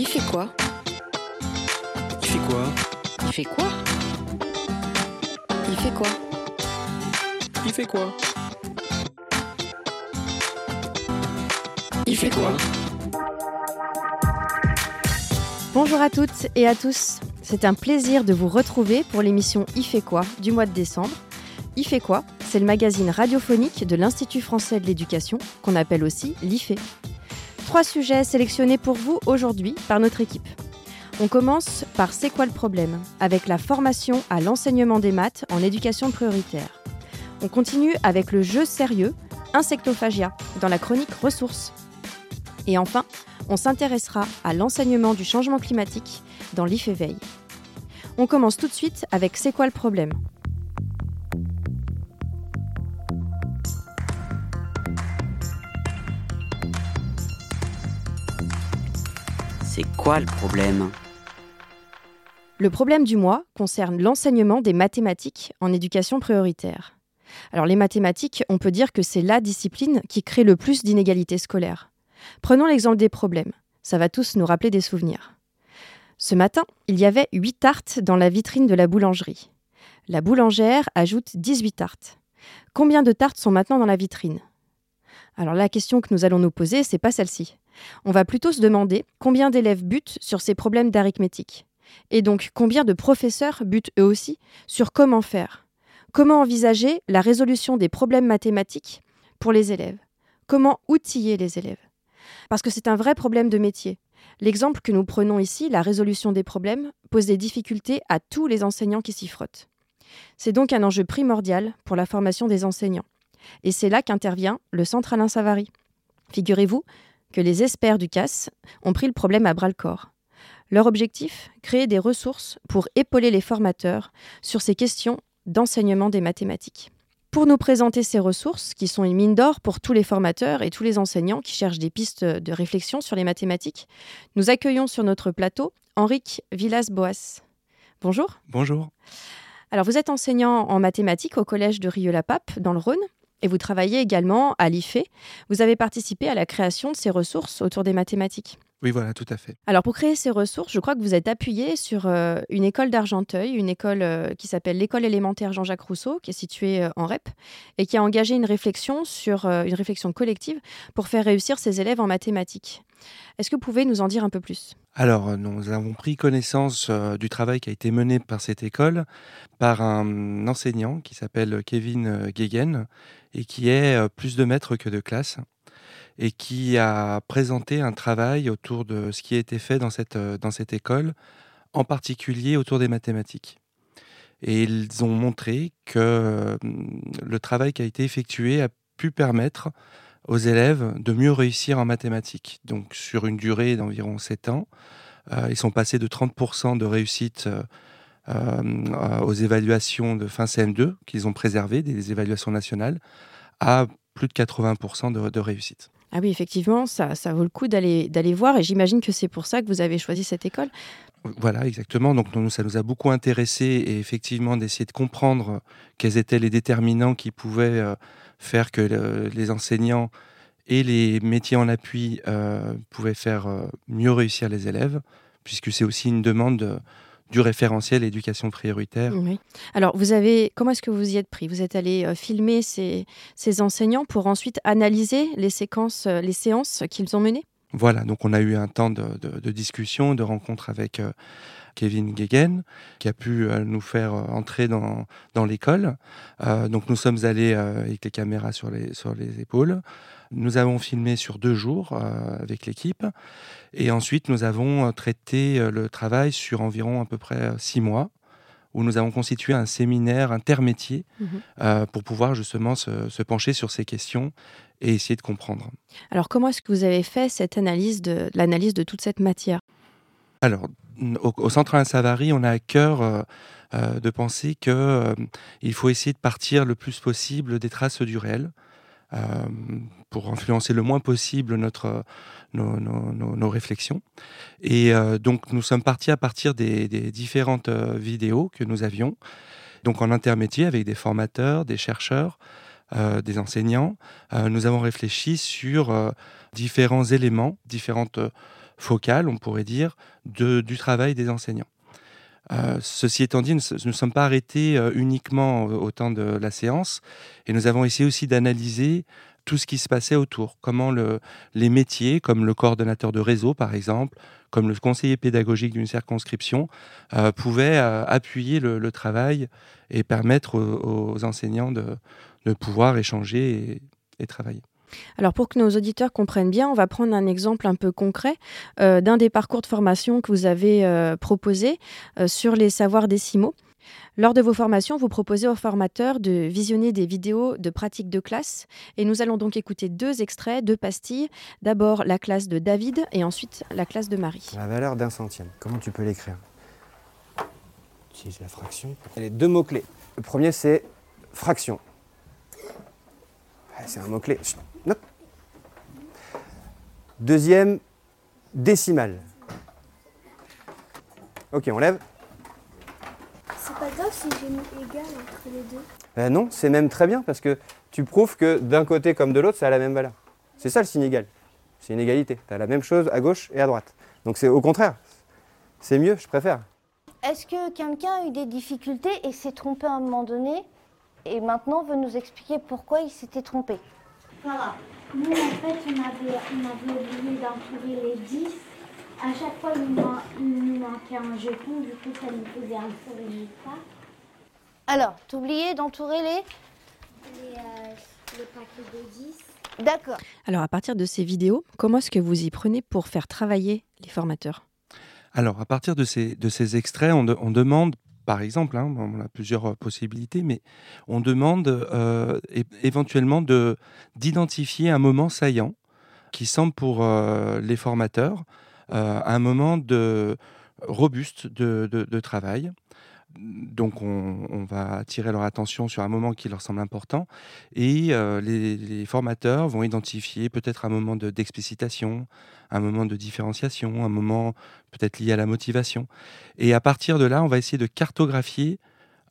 Il fait quoi Il fait quoi Il fait quoi Il fait quoi Il fait quoi Il fait quoi Bonjour à toutes et à tous. C'est un plaisir de vous retrouver pour l'émission Il fait quoi du mois de décembre. Il fait quoi C'est le magazine radiophonique de l'Institut français de l'éducation, qu'on appelle aussi l'IFE. Trois sujets sélectionnés pour vous aujourd'hui par notre équipe. On commence par C'est quoi le problème avec la formation à l'enseignement des maths en éducation prioritaire. On continue avec le jeu sérieux Insectophagia dans la chronique Ressources. Et enfin, on s'intéressera à l'enseignement du changement climatique dans l'IFE Veille. On commence tout de suite avec C'est quoi le problème C'est quoi le problème? Le problème du mois concerne l'enseignement des mathématiques en éducation prioritaire. Alors les mathématiques, on peut dire que c'est la discipline qui crée le plus d'inégalités scolaires. Prenons l'exemple des problèmes. Ça va tous nous rappeler des souvenirs. Ce matin, il y avait 8 tartes dans la vitrine de la boulangerie. La boulangère ajoute 18 tartes. Combien de tartes sont maintenant dans la vitrine? Alors la question que nous allons nous poser, c'est pas celle-ci. On va plutôt se demander combien d'élèves butent sur ces problèmes d'arithmétique. Et donc combien de professeurs butent eux aussi sur comment faire? Comment envisager la résolution des problèmes mathématiques pour les élèves? Comment outiller les élèves? Parce que c'est un vrai problème de métier. L'exemple que nous prenons ici, la résolution des problèmes, pose des difficultés à tous les enseignants qui s'y frottent. C'est donc un enjeu primordial pour la formation des enseignants. Et c'est là qu'intervient le Centre Alain Savary. Figurez-vous que les experts du CAS ont pris le problème à bras-le-corps. Leur objectif Créer des ressources pour épauler les formateurs sur ces questions d'enseignement des mathématiques. Pour nous présenter ces ressources, qui sont une mine d'or pour tous les formateurs et tous les enseignants qui cherchent des pistes de réflexion sur les mathématiques, nous accueillons sur notre plateau Henrique Villas-Boas. Bonjour. Bonjour. Alors, vous êtes enseignant en mathématiques au collège de Rieux-la-Pape, dans le Rhône, et vous travaillez également à l'IFE. Vous avez participé à la création de ces ressources autour des mathématiques. Oui, voilà, tout à fait. Alors pour créer ces ressources, je crois que vous êtes appuyé sur euh, une école d'Argenteuil, une école euh, qui s'appelle l'école élémentaire Jean-Jacques Rousseau, qui est située euh, en REP, et qui a engagé une réflexion sur une réflexion collective pour faire réussir ses élèves en mathématiques. Est-ce que vous pouvez nous en dire un peu plus? Alors, nous avons pris connaissance du travail qui a été mené par cette école par un enseignant qui s'appelle Kevin Guéguen et qui est plus de maître que de classe et qui a présenté un travail autour de ce qui a été fait dans cette, euh, école, en particulier autour des mathématiques. Et ils ont montré que euh, le travail qui a été effectué a pu permettre aux élèves de mieux réussir en mathématiques. Donc sur une durée d'environ 7 ans, euh, ils sont passés de 30% de réussite aux évaluations de fin CM2 qu'ils ont préservées, des évaluations nationales, à plus de 80% de, de réussite. Ah oui, effectivement, ça, ça vaut le coup d'aller voir et j'imagine que c'est pour ça que vous avez choisi cette école. Voilà, exactement. Donc, ça nous a beaucoup intéressé et effectivement d'essayer de comprendre quels étaient les déterminants qui pouvaient euh, faire que les enseignants et les métiers en appui euh, pouvaient faire euh, mieux réussir les élèves, puisque c'est aussi une demande du référentiel éducation prioritaire. Oui. Alors, vous avez, comment est-ce que vous y êtes pris? Vous êtes allé euh, filmer ces, ces, enseignants pour ensuite analyser les séquences, euh, les séances qu'ils ont menées? Voilà, donc on a eu un temps de, de, discussion, de rencontre avec euh, Kevin Guéguen, qui a pu nous faire entrer dans, dans l'école. donc nous sommes allés avec les caméras sur les, sur les épaules. Nous avons filmé sur deux jours euh, avec l'équipe et ensuite nous avons euh, traité euh, le travail sur environ à peu près six mois où nous avons constitué un séminaire intermétier mhm. pour pouvoir justement se, pencher sur ces questions et essayer de comprendre. Alors comment est-ce que vous avez fait cette analyse de l'analyse de toute cette matière? Alors au, Centre Alain Savary, on a à cœur de penser qu'il faut essayer de partir le plus possible des traces du réel. Euh, pour influencer le moins possible notre, nos, réflexions. Et euh, donc nous sommes partis à partir des, différentes euh, vidéos que nous avions, donc en intermédiaire avec des formateurs, des chercheurs, des enseignants. nous avons réfléchi sur différents éléments, différentes focale, on pourrait dire, du travail des enseignants. Euh, ceci étant dit, nous ne sommes pas arrêtés euh, uniquement au temps de la séance et nous avons essayé aussi d'analyser tout ce qui se passait autour, comment les métiers, comme le coordonnateur de réseau par exemple, comme le conseiller pédagogique d'une circonscription, euh, pouvaient appuyer le, travail et permettre aux, enseignants de, pouvoir échanger et travailler. Alors pour que nos auditeurs comprennent bien, on va prendre un exemple un peu concret euh, d'un des parcours de formation que vous avez euh, proposé euh, sur les savoirs décimaux. Lors de vos formations, vous proposez aux formateurs de visionner des vidéos de pratique de classe et nous allons donc écouter deux extraits, deux pastilles. D'abord la classe de David et ensuite la classe de Marie. La valeur d'un centième, comment tu peux l'écrire? Utilise la fraction. A deux mots-clés. Le premier c'est fraction. C'est un mot-clé. Deuxième, décimale. Ok, on lève. C'est pas grave si j'ai mis égal entre les deux. Ben non, c'est même très bien parce que tu prouves que d'un côté comme de l'autre, ça a la même valeur. C'est ça le signe égal. C'est une égalité. Tu as la même chose à gauche et à droite. Donc c'est au contraire. C'est mieux, je préfère. Est-ce que quelqu'un a eu des difficultés et s'est trompé à un moment donné et maintenant veut nous expliquer pourquoi il s'était trompé Voilà. Nous, en fait, on avait, on avait oublié d'entourer les 10. À chaque fois, il nous, manquait un jeton, du coup, ça nous faisait un faux résultat. Alors, t'oubliais d'entourer les? Les, euh, les paquets de 10. D'accord. Alors, à partir de ces vidéos, comment est-ce que vous y prenez pour faire travailler les formateurs? Alors, à partir de ces, de ces extraits, on, on demande par exemple, hein, on a plusieurs possibilités, mais on demande éventuellement d'identifier un moment saillant qui semble pour les formateurs un moment de, robuste de travail donc on, va attirer leur attention sur un moment qui leur semble important et euh, les, formateurs vont identifier peut-être un moment d'explicitation, un moment de différenciation, un moment peut-être lié à la motivation. Et à partir de là, on va essayer de cartographier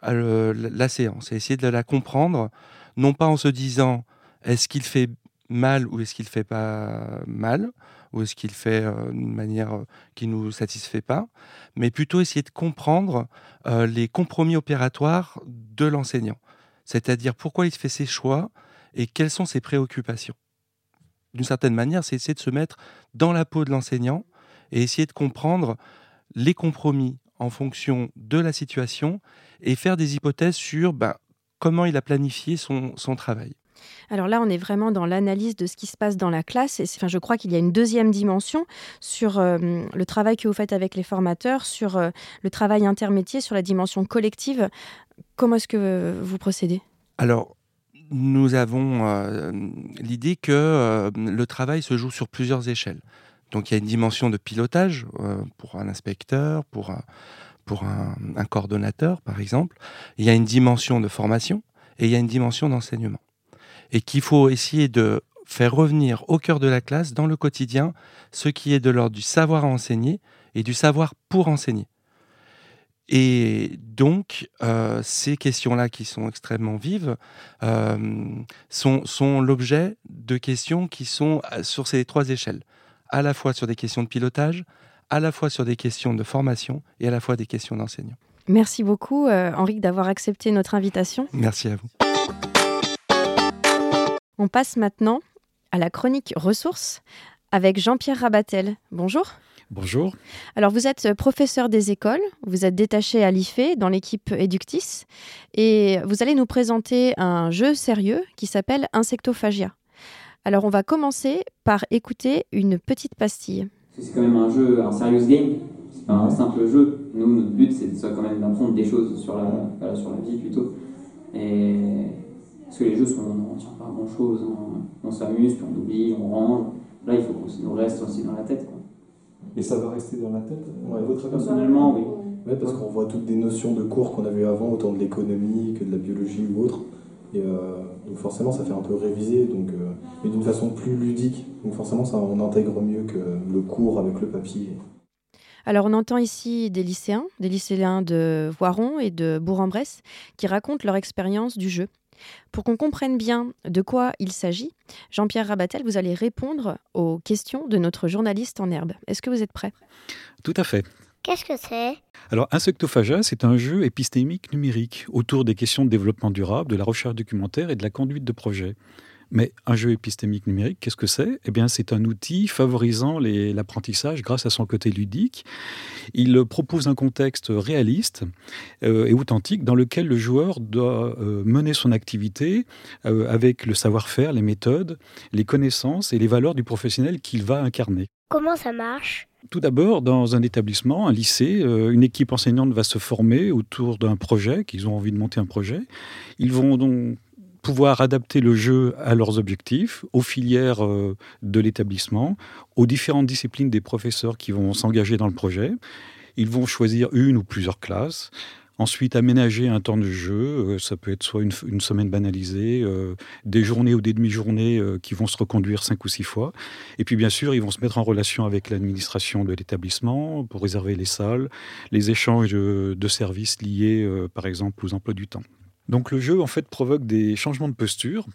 euh, la séance et essayer de la comprendre, non pas en se disant est-ce qu'il fait mal ou est-ce qu'il fait pas mal ou est-ce qu'il fait euh, d'une manière euh, qui nous satisfait pas, mais plutôt essayer de comprendre euh, les compromis opératoires de l'enseignant, c'est-à-dire pourquoi il fait ses choix et quelles sont ses préoccupations. D'une certaine manière, c'est essayer de se mettre dans la peau de l'enseignant et essayer de comprendre les compromis en fonction de la situation et faire des hypothèses sur ben, comment il a planifié son travail. Alors là, on est vraiment dans l'analyse de ce qui se passe dans la classe. Et enfin, je crois qu'il y a une deuxième dimension sur euh, le travail que vous faites avec les formateurs, sur euh, le travail intermétier, sur la dimension collective. Comment est-ce que vous procédez? Alors, nous avons euh, l'idée que le travail se joue sur plusieurs échelles. Donc il y a une dimension de pilotage pour un inspecteur, pour pour un, coordonnateur, par exemple. Il y a une dimension de formation et il y a une dimension d'enseignement et qu'il faut essayer de faire revenir au cœur de la classe, dans le quotidien, ce qui est de l'ordre du savoir à enseigner et du savoir pour enseigner. Et donc, euh, ces questions-là, qui sont extrêmement vives, euh, sont, sont l'objet de questions qui sont euh, sur ces trois échelles, à la fois sur des questions de pilotage, à la fois sur des questions de formation et à la fois des questions d'enseignant. Merci beaucoup, Henri, d'avoir accepté notre invitation. Merci à vous. On passe maintenant à la chronique ressources avec Jean-Pierre Rabatel. Bonjour. Bonjour. Alors vous êtes professeur des écoles, vous êtes détaché à l'IFE dans l'équipe Eductis et vous allez nous présenter un jeu sérieux qui s'appelle Insectophagia. Alors on va commencer par écouter une petite pastille. C'est quand même un jeu, un serious game, c'est pas un simple jeu. Nous, notre but c'est quand même d'apprendre des choses sur la, sur la vie plutôt. Et parce que les jeux, sont, on n'en retient pas grand-chose. Hein. On, s'amuse, puis on oublie, on range. Là, il faut qu'on nous reste aussi dans la tête. Et ça va rester dans la tête ouais, Personnellement, oui. Ouais, parce qu'on voit toutes des notions de cours qu'on avait avant, autant de l'économie que de la biologie ou autre. Et euh, donc forcément, ça fait un peu réviser, donc, euh, mais d'une façon plus ludique. Donc forcément, ça, on intègre mieux que le cours avec le papier. Alors on entend ici des lycéens, des lycéens de Voiron et de Bourg-en-Bresse, qui racontent leur expérience du jeu. Pour qu'on comprenne bien de quoi il s'agit, Jean-Pierre Rabatel, vous allez répondre aux questions de notre journaliste en herbe. Est-ce que vous êtes prêt Tout à fait. Qu'est-ce que c'est? Alors, Insectophagia, c'est un jeu épistémique numérique autour des questions de développement durable, de la recherche documentaire et de la conduite de projet. Mais un jeu épistémique numérique, qu'est-ce que c'est? Eh bien, c'est un outil favorisant l'apprentissage grâce à son côté ludique. Il propose un contexte réaliste euh, et authentique dans lequel le joueur doit euh, mener son activité euh, avec le savoir-faire, les méthodes, les connaissances et les valeurs du professionnel qu'il va incarner. Comment ça marche? Tout d'abord, dans un établissement, un lycée, une équipe enseignante va se former autour d'un projet, qu'ils ont envie de monter un projet. Ils vont donc pouvoir adapter le jeu à leurs objectifs, aux filières euh, de l'établissement, aux différentes disciplines des professeurs qui vont s'engager dans le projet. Ils vont choisir une ou plusieurs classes. Ensuite, aménager un temps de jeu. Euh, ça peut être soit une, semaine banalisée, euh, des journées ou des demi-journées qui vont se reconduire cinq ou six fois. Et puis, bien sûr, ils vont se mettre en relation avec l'administration de l'établissement pour réserver les salles, les échanges de services liés, par exemple, aux emplois du temps. Donc le jeu en fait provoque des changements de posture.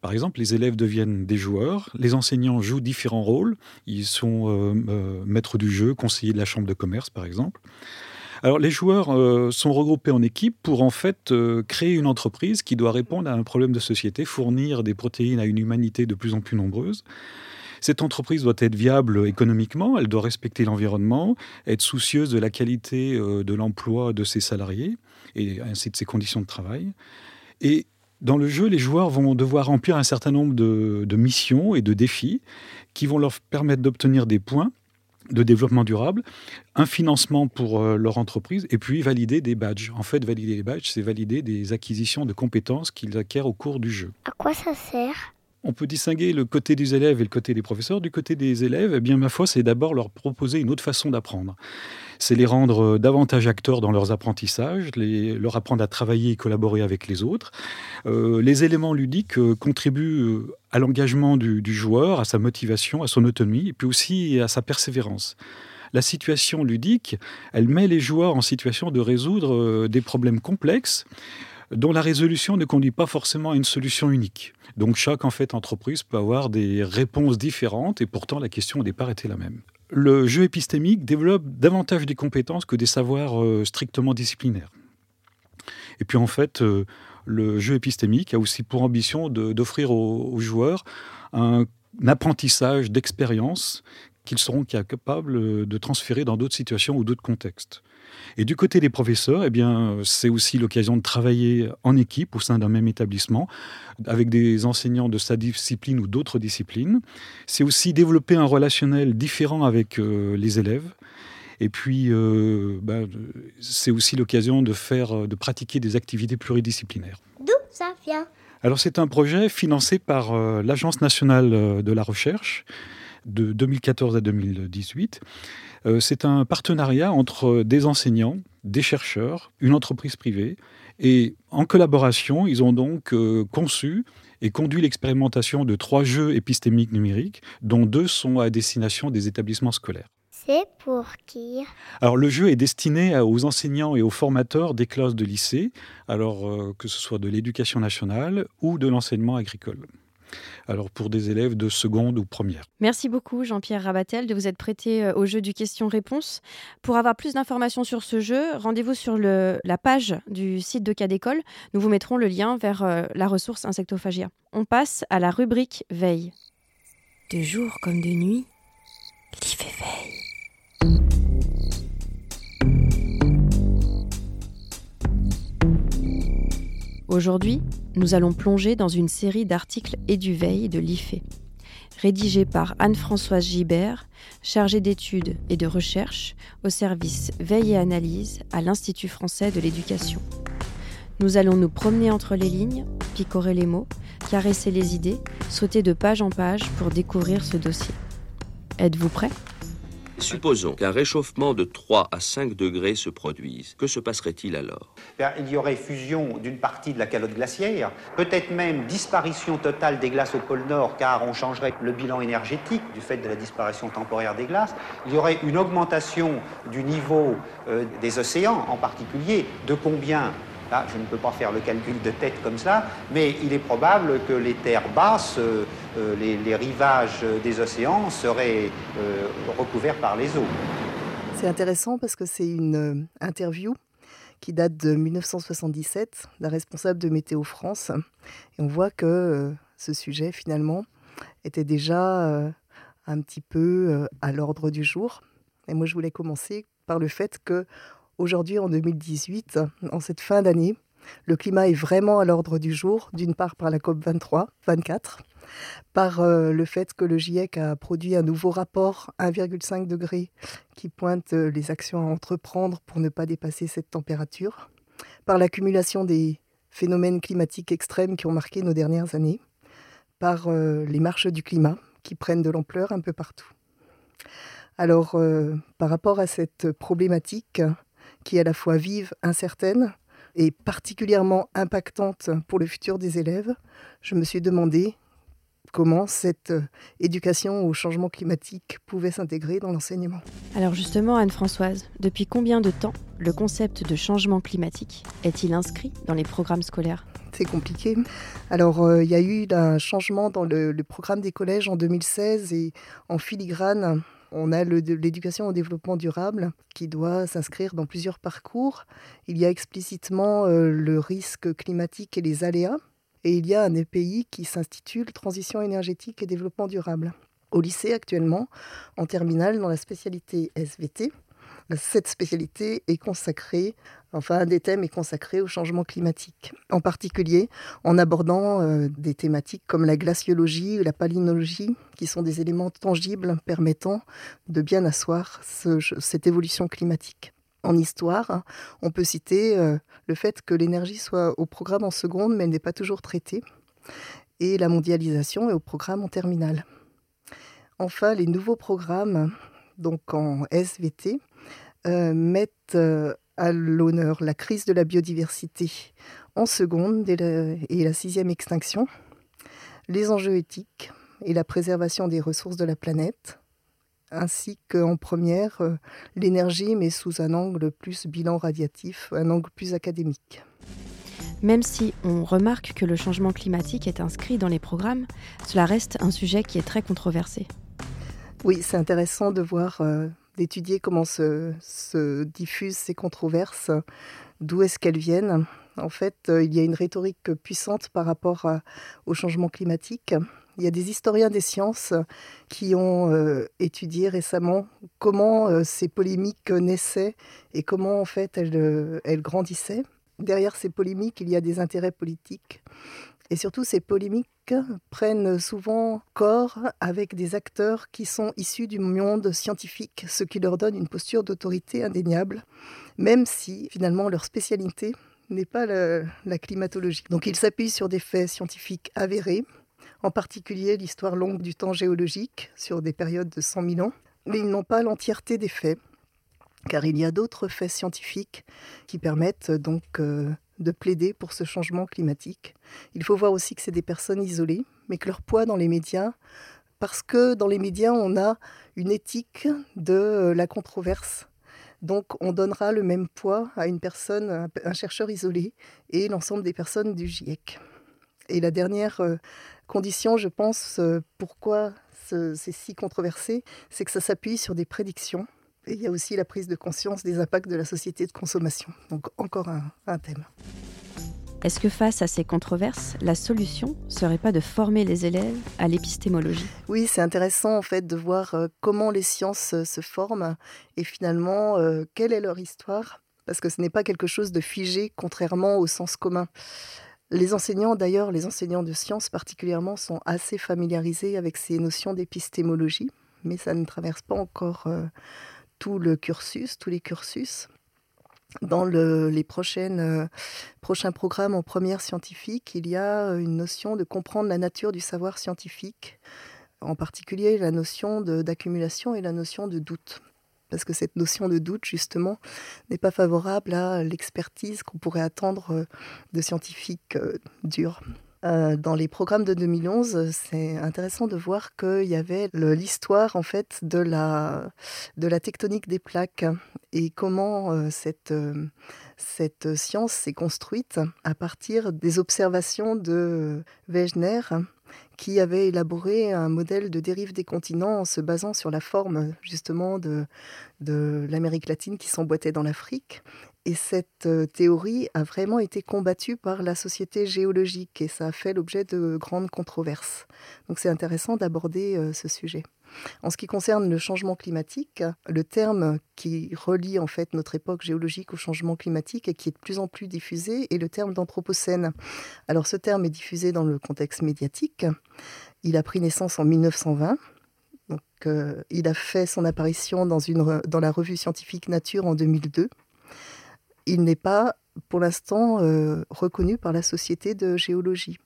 Par exemple, les élèves deviennent des joueurs, les enseignants jouent différents rôles. Ils sont euh, euh, maîtres du jeu, conseillers de la chambre de commerce, par exemple. Alors les joueurs euh, sont regroupés en équipe pour en fait créer une entreprise qui doit répondre à un problème de société, fournir des protéines à une humanité de plus en plus nombreuse. Cette entreprise doit être viable économiquement, elle doit respecter l'environnement, être soucieuse de la qualité de l'emploi de ses salariés et ainsi de ses conditions de travail. Et dans le jeu, les joueurs vont devoir remplir un certain nombre de, missions et de défis qui vont leur permettre d'obtenir des points de développement durable, un financement pour euh, leur entreprise et puis valider des badges. En fait, valider les badges, c'est valider des acquisitions de compétences qu'ils acquièrent au cours du jeu. À quoi ça sert? On peut distinguer le côté des élèves et le côté des professeurs. Du côté des élèves, eh bien, ma foi, c'est d'abord leur proposer une autre façon d'apprendre. C'est les rendre euh, davantage acteurs dans leurs apprentissages, les, leur apprendre à travailler et collaborer avec les autres. Euh, les éléments ludiques euh, contribuent à l'engagement du, joueur, à sa motivation, à son autonomie, et puis aussi à sa persévérance la situation ludique, elle met les joueurs en situation de résoudre des problèmes complexes dont la résolution ne conduit pas forcément à une solution unique. Donc chaque en fait entreprise peut avoir des réponses différentes et pourtant la question au départ était la même. Le jeu épistémique développe davantage des compétences que des savoirs euh, strictement disciplinaires. Et puis en fait, euh, le jeu épistémique a aussi pour ambition d'offrir aux, joueurs un apprentissage d'expérience qu'ils seront capables de transférer dans d'autres situations ou d'autres contextes. Et du côté des professeurs, eh bien, c'est aussi l'occasion de travailler en équipe au sein d'un même établissement, avec des enseignants de sa discipline ou d'autres disciplines. C'est aussi développer un relationnel différent avec euh, les élèves. Et puis, euh, bah, c'est aussi l'occasion de faire, de pratiquer des activités pluridisciplinaires. D'où ça vient? Alors, c'est un projet financé par euh, l'Agence nationale de la recherche de 2014 à 2018. Euh, c'est un partenariat entre des enseignants, des chercheurs, une entreprise privée. Et en collaboration, ils ont donc euh, conçu et conduit l'expérimentation de trois jeux épistémiques numériques, dont deux sont à destination des établissements scolaires. C'est pour qui? Alors le jeu est destiné aux enseignants et aux formateurs des classes de lycée, alors euh, que ce soit de l'éducation nationale ou de l'enseignement agricole alors pour des élèves de seconde ou première. Merci beaucoup Jean-Pierre Rabatel de vous être prêté euh, au jeu du question-réponse. Pour avoir plus d'informations sur ce jeu, rendez-vous sur la page du site de Cas d'école. Nous vous mettrons le lien vers euh, la ressource insectophagia. On passe à la rubrique veille. De jour comme de nuit, l'IFE veille. Aujourd'hui, nous allons plonger dans une série d'articles et du veille de l'IFE, rédigés par Anne-Françoise Gibert, chargée d'études et de recherche au service Veille et Analyse à l'Institut français de l'éducation. Nous allons nous promener entre les lignes, picorer les mots, caresser les idées, sauter de page en page pour découvrir ce dossier. Êtes-vous prêts? Supposons qu'un réchauffement de 3 à 5 degrés se produise. Que se passerait-il alors? Il y aurait fusion d'une partie de la calotte glaciaire, peut-être même disparition totale des glaces au pôle Nord, car on changerait le bilan énergétique du fait de la disparition temporaire des glaces. Il y aurait une augmentation du niveau euh, des océans, en particulier, de combien? Je ne peux pas faire le calcul de tête comme ça, mais il est probable que les terres basses, euh, euh, les, rivages des océans seraient euh, recouverts par les eaux. C'est intéressant parce que c'est une interview qui date de 1977 d'un responsable de Météo France. Et on voit que ce sujet, finalement, était déjà un petit peu à l'ordre du jour. Et moi, je voulais commencer par le fait que aujourd'hui, en 2018, en cette fin d'année, le climat est vraiment à l'ordre du jour, d'une part par la COP 23, 24, par euh, le fait que le GIEC a produit un nouveau rapport 1,5 degré qui pointe euh, les actions à entreprendre pour ne pas dépasser cette température, par l'accumulation des phénomènes climatiques extrêmes qui ont marqué nos dernières années, par euh, les marches du climat qui prennent de l'ampleur un peu partout. Alors, par rapport à cette problématique, qui est à la fois vive, incertaine et particulièrement impactante pour le futur des élèves, je me suis demandé comment cette euh, éducation au changement climatique pouvait s'intégrer dans l'enseignement. Alors justement, Anne-Françoise, depuis combien de temps le concept de changement climatique est-il inscrit dans les programmes scolaires? C'est compliqué. Alors, euh, il y a eu un changement dans le, programme des collèges en 2016 et en filigrane, on a l'éducation au développement durable qui doit s'inscrire dans plusieurs parcours. Il y a explicitement euh, le risque climatique et les aléas. Et il y a un EPI qui s'intitule Transition énergétique et développement durable. Au lycée actuellement, en terminale, dans la spécialité SVT, cette spécialité est consacrée, enfin un des thèmes est consacré au changement climatique, en particulier en abordant euh, des thématiques comme la glaciologie ou la palynologie, qui sont des éléments tangibles permettant de bien asseoir cette évolution climatique. En histoire, on peut citer euh, le fait que l'énergie soit au programme en seconde, mais elle n'est pas toujours traitée, et la mondialisation est au programme en terminale. Enfin, les nouveaux programmes, donc en SVT, euh, mettent euh, à l'honneur la crise de la biodiversité en seconde et la sixième extinction, les enjeux éthiques et la préservation des ressources de la planète, ainsi qu'en première, euh, l'énergie, mais sous un angle plus bilan radiatif, un angle plus académique. Même si on remarque que le changement climatique est inscrit dans les programmes, cela reste un sujet qui est très controversé. Oui, c'est intéressant de voir d'étudier comment se, diffusent ces controverses, d'où est-ce qu'elles viennent. En fait, euh, il y a une rhétorique puissante par rapport au changement climatique. Il y a des historiens des sciences qui ont euh, étudié récemment comment euh, ces polémiques naissaient et comment en fait elles grandissaient. Derrière ces polémiques, il y a des intérêts politiques. Et surtout, ces polémiques prennent souvent corps avec des acteurs qui sont issus du monde scientifique, ce qui leur donne une posture d'autorité indéniable, même si finalement leur spécialité n'est pas la, climatologie. Donc ils s'appuient sur des faits scientifiques avérés, en particulier l'histoire longue du temps géologique sur des périodes de 100 000 ans, mais ils n'ont pas l'entièreté des faits, car il y a d'autres faits scientifiques qui permettent donc euh, de plaider pour ce changement climatique. Il faut voir aussi que c'est des personnes isolées, mais que leur poids dans les médias, parce que dans les médias, on a une éthique de euh, la controverse. Donc on donnera le même poids à une personne, un chercheur isolé, et l'ensemble des personnes du GIEC. Et la dernière euh, condition, je pense, euh, pourquoi c'est si controversé, c'est que ça s'appuie sur des prédictions. Et il y a aussi la prise de conscience des impacts de la société de consommation. Donc encore un, thème. Est-ce que face à ces controverses, la solution serait pas de former les élèves à l'épistémologie? Oui, c'est intéressant en fait de voir euh, comment les sciences euh, se forment et finalement quelle est leur histoire, parce que ce n'est pas quelque chose de figé contrairement au sens commun. Les enseignants, d'ailleurs, les enseignants de sciences particulièrement, sont assez familiarisés avec ces notions d'épistémologie, mais ça ne traverse pas encore tout le cursus, tous les cursus. Dans les euh, prochains programmes en première scientifique, il y a une notion de comprendre la nature du savoir scientifique, en particulier la notion d'accumulation et la notion de doute. Parce que cette notion de doute, justement, n'est pas favorable à l'expertise qu'on pourrait attendre euh, de scientifiques euh, durs. Euh, dans les programmes de 2011, c'est intéressant de voir qu'il y avait l'histoire en fait de la, de la tectonique des plaques et comment cette, cette science s'est construite à partir des observations de Wegener qui avait élaboré un modèle de dérive des continents en se basant sur la forme justement de, de l'Amérique latine qui s'emboîtait dans l'Afrique. Et cette théorie a vraiment été combattue par la société géologique et ça a fait l'objet de grandes controverses. Donc c'est intéressant d'aborder ce sujet. En ce qui concerne le changement climatique, le terme qui relie en fait notre époque géologique au changement climatique et qui est de plus en plus diffusé est le terme d'anthropocène. Alors ce terme est diffusé dans le contexte médiatique. Il a pris naissance en 1920. Donc, il a fait son apparition dans, une, dans la revue scientifique Nature en 2002. Il n'est pas pour l'instant euh, reconnu par la Société de géologie.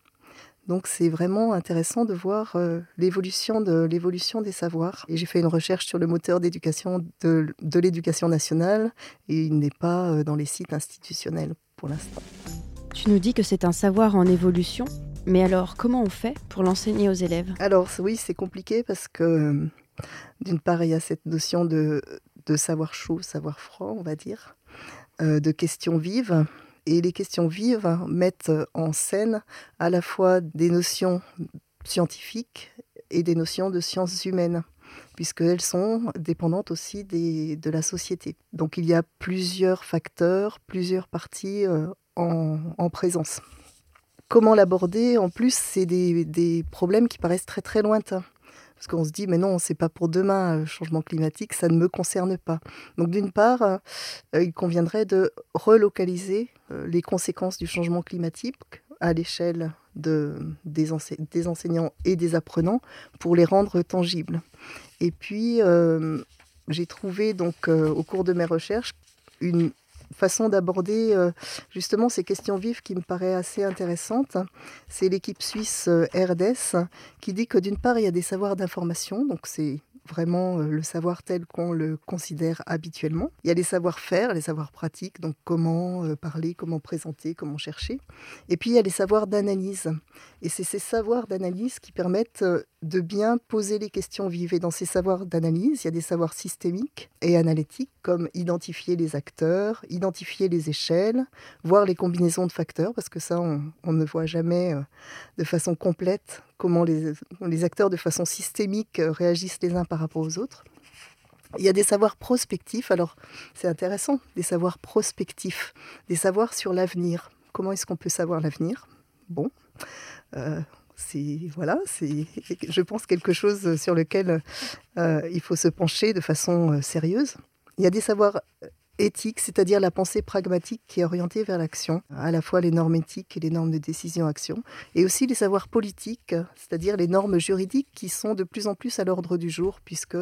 Donc c'est vraiment intéressant de voir euh, l'évolution de l'évolution des savoirs. Et j'ai fait une recherche sur le moteur d'éducation de, de l'éducation nationale et il n'est pas euh, dans les sites institutionnels pour l'instant. Tu nous dis que c'est un savoir en évolution, mais alors comment on fait pour l'enseigner aux élèves? Alors oui, c'est compliqué parce que d'une part il y a cette notion de, de savoir chaud, savoir froid, on va dire, de questions vives et les questions vives mettent en scène à la fois des notions scientifiques et des notions de sciences humaines, puisqu'elles sont dépendantes aussi de la société. Donc il y a plusieurs facteurs, plusieurs parties euh, en, présence. Comment l'aborder? En plus, c'est des, des problèmes qui paraissent très très lointains. Parce qu'on se dit, mais non, c'est pas pour demain, le euh, changement climatique, ça ne me concerne pas. Donc d'une part, euh, il conviendrait de relocaliser euh, les conséquences du changement climatique à l'échelle de, des, enseignants et des apprenants pour les rendre tangibles. Et puis, j'ai trouvé donc au cours de mes recherches une façon d'aborder euh, justement ces questions vives qui me paraît assez intéressante. C'est l'équipe suisse euh, RDS qui dit que d'une part, il y a des savoirs d'information, donc c'est vraiment euh, le savoir tel qu'on le considère habituellement. Il y a les savoir-faire, les savoirs pratiques, donc comment euh, parler, comment présenter, comment chercher. Et puis il y a les savoirs d'analyse. Et c'est ces savoirs d'analyse qui permettent euh, de bien poser les questions vives. Et dans ces savoirs d'analyse, il y a des savoirs systémiques et analytiques, comme identifier les acteurs, identifier les échelles, voir les combinaisons de facteurs, parce que ça, on, on ne voit jamais de façon complète comment les, les, acteurs de façon systémique euh, réagissent les uns par rapport aux autres. Il y a des savoirs prospectifs, alors c'est intéressant, des savoirs prospectifs, des savoirs sur l'avenir. Comment est-ce qu'on peut savoir l'avenir? Bon, euh, c'est voilà, c'est je pense quelque chose sur lequel euh, il faut se pencher de façon sérieuse. Il y a des savoirs éthique, c'est-à-dire la pensée pragmatique qui est orientée vers l'action, à la fois les normes éthiques et les normes de décision-action, et aussi les savoirs politiques, c'est-à-dire les normes juridiques qui sont de plus en plus à l'ordre du jour, puisque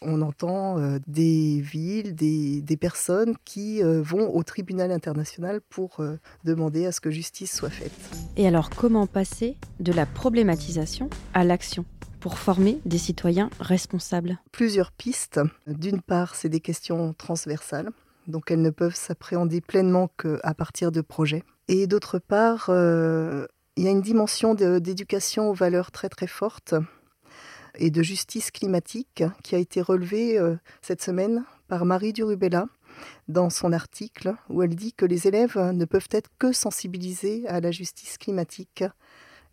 on entend euh, des villes, des, personnes qui euh, vont au tribunal international pour euh, demander à ce que justice soit faite. Et alors, comment passer de la problématisation à l'action pour former des citoyens responsables? Plusieurs pistes. D'une part, c'est des questions transversales donc elles ne peuvent s'appréhender pleinement qu'à partir de projets. Et d'autre part, euh, il y a une dimension d'éducation aux valeurs très très forte et de justice climatique qui a été relevée euh, cette semaine par Marie Durubella dans son article où elle dit que les élèves ne peuvent être que sensibilisés à la justice climatique.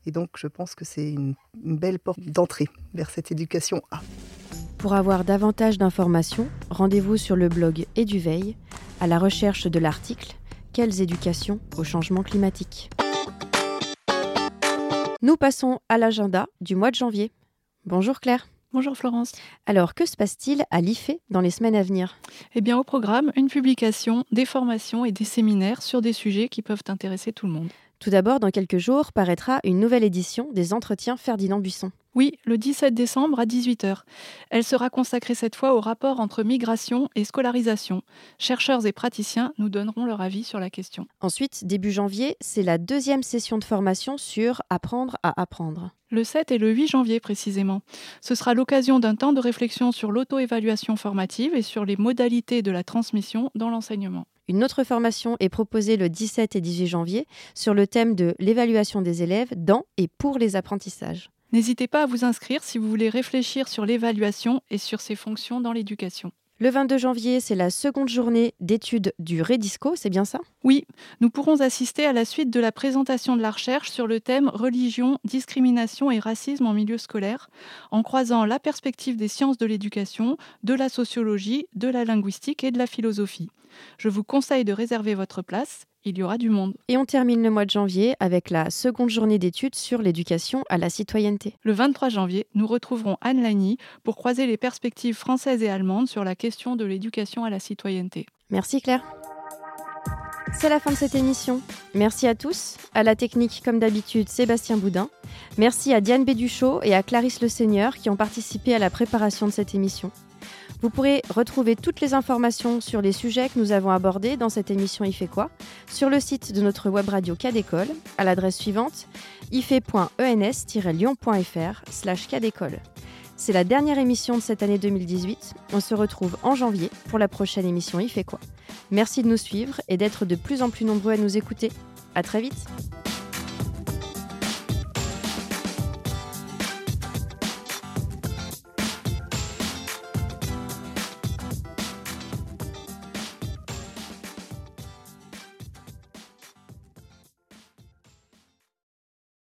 Et donc je pense que c'est une, une belle porte d'entrée vers cette éducation A. Pour avoir davantage d'informations, rendez-vous sur le blog Eduveille à la recherche de l'article Quelles éducations au changement climatique? Nous passons à l'agenda du mois de janvier. Bonjour Claire. Bonjour Florence. Alors, que se passe-t-il à l'IFE dans les semaines à venir? Eh bien, au programme, une publication, des formations et des séminaires sur des sujets qui peuvent intéresser tout le monde. Tout d'abord, dans quelques jours, paraîtra une nouvelle édition des Entretiens Ferdinand Buisson. Oui, le 17 décembre à 18h. Elle sera consacrée cette fois au rapport entre migration et scolarisation. Chercheurs et praticiens nous donneront leur avis sur la question. Ensuite, début janvier, c'est la deuxième session de formation sur Apprendre à apprendre. Le 7 et le 8 janvier précisément. Ce sera l'occasion d'un temps de réflexion sur l'auto-évaluation formative et sur les modalités de la transmission dans l'enseignement. Une autre formation est proposée le 17 et 18 janvier sur le thème de l'évaluation des élèves dans et pour les apprentissages. N'hésitez pas à vous inscrire si vous voulez réfléchir sur l'évaluation et sur ses fonctions dans l'éducation. Le 22 janvier, c'est la seconde journée d'études du Redisco, c'est bien ça? Oui, nous pourrons assister à la suite de la présentation de la recherche sur le thème religion, discrimination et racisme en milieu scolaire, en croisant la perspective des sciences de l'éducation, de la sociologie, de la linguistique et de la philosophie. Je vous conseille de réserver votre place, il y aura du monde. Et on termine le mois de janvier avec la seconde journée d'études sur l'éducation à la citoyenneté. Le 23 janvier, nous retrouverons Anne Lagny pour croiser les perspectives françaises et allemandes sur la question de l'éducation à la citoyenneté. Merci Claire. C'est la fin de cette émission. Merci à tous. À la technique, comme d'habitude, Sébastien Boudin. Merci à Diane Béduchot et à Clarisse Le Seigneur qui ont participé à la préparation de cette émission. Vous pourrez retrouver toutes les informations sur les sujets que nous avons abordés dans cette émission Il fait quoi sur le site de notre web radio Cadécole à l'adresse suivante ife.ens-lyon.fr slash cadécole. C'est la dernière émission de cette année 2018. On se retrouve en janvier pour la prochaine émission Il fait quoi Merci de nous suivre et d'être de plus en plus nombreux à nous écouter. À très vite